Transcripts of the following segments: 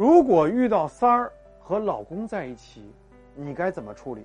如果遇到三儿和老公在一起，你该怎么处理？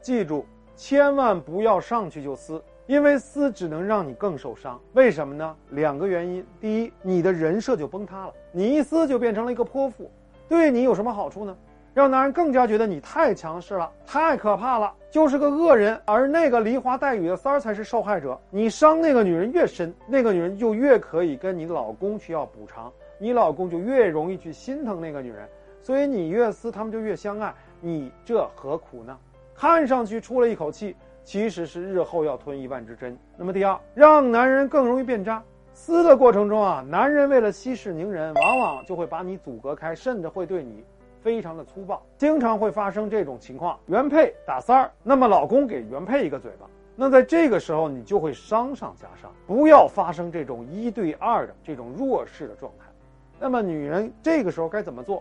记住，千万不要上去就撕，因为撕只能让你更受伤。为什么呢？两个原因：第一，你的人设就崩塌了，你一撕就变成了一个泼妇，对你有什么好处呢？让男人更加觉得你太强势了，太可怕了，就是个恶人。而那个梨花带雨的三儿才是受害者。你伤那个女人越深，那个女人就越可以跟你老公去要补偿，你老公就越容易去心疼那个女人。所以你越撕，他们就越相爱。你这何苦呢？看上去出了一口气，其实是日后要吞一万支针。那么第二，让男人更容易变渣。撕的过程中啊，男人为了息事宁人，往往就会把你阻隔开，甚至会对你。非常的粗暴，经常会发生这种情况。原配打三儿，那么老公给原配一个嘴巴，那在这个时候你就会伤上加伤。不要发生这种一对二的这种弱势的状态。那么女人这个时候该怎么做？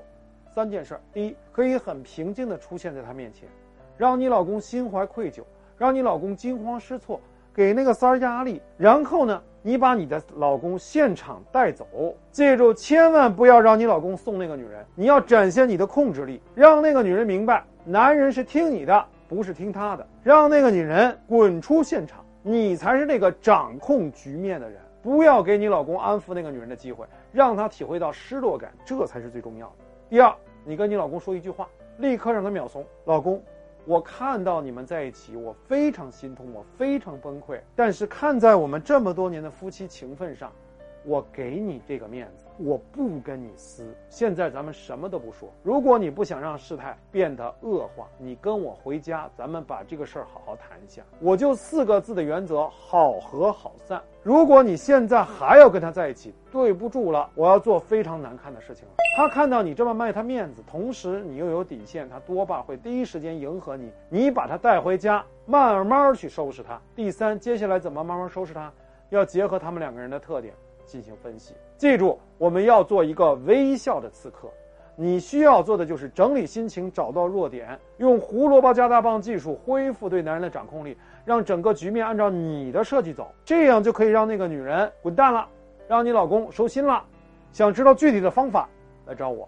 三件事：第一，可以很平静的出现在他面前，让你老公心怀愧疚，让你老公惊慌失措，给那个三儿压力。然后呢？你把你的老公现场带走，记住，千万不要让你老公送那个女人。你要展现你的控制力，让那个女人明白，男人是听你的，不是听他的。让那个女人滚出现场，你才是那个掌控局面的人。不要给你老公安抚那个女人的机会，让他体会到失落感，这才是最重要的。第二，你跟你老公说一句话，立刻让他秒怂，老公。我看到你们在一起，我非常心痛，我非常崩溃。但是看在我们这么多年的夫妻情分上，我给你这个面子。我不跟你撕，现在咱们什么都不说。如果你不想让事态变得恶化，你跟我回家，咱们把这个事儿好好谈一下。我就四个字的原则：好合好散。如果你现在还要跟他在一起，对不住了，我要做非常难看的事情了。他看到你这么卖他面子，同时你又有底线，他多半会第一时间迎合你。你把他带回家，慢慢去收拾他。第三，接下来怎么慢慢收拾他？要结合他们两个人的特点。进行分析，记住，我们要做一个微笑的刺客。你需要做的就是整理心情，找到弱点，用胡萝卜加大棒技术恢复对男人的掌控力，让整个局面按照你的设计走，这样就可以让那个女人滚蛋了，让你老公收心了。想知道具体的方法，来找我。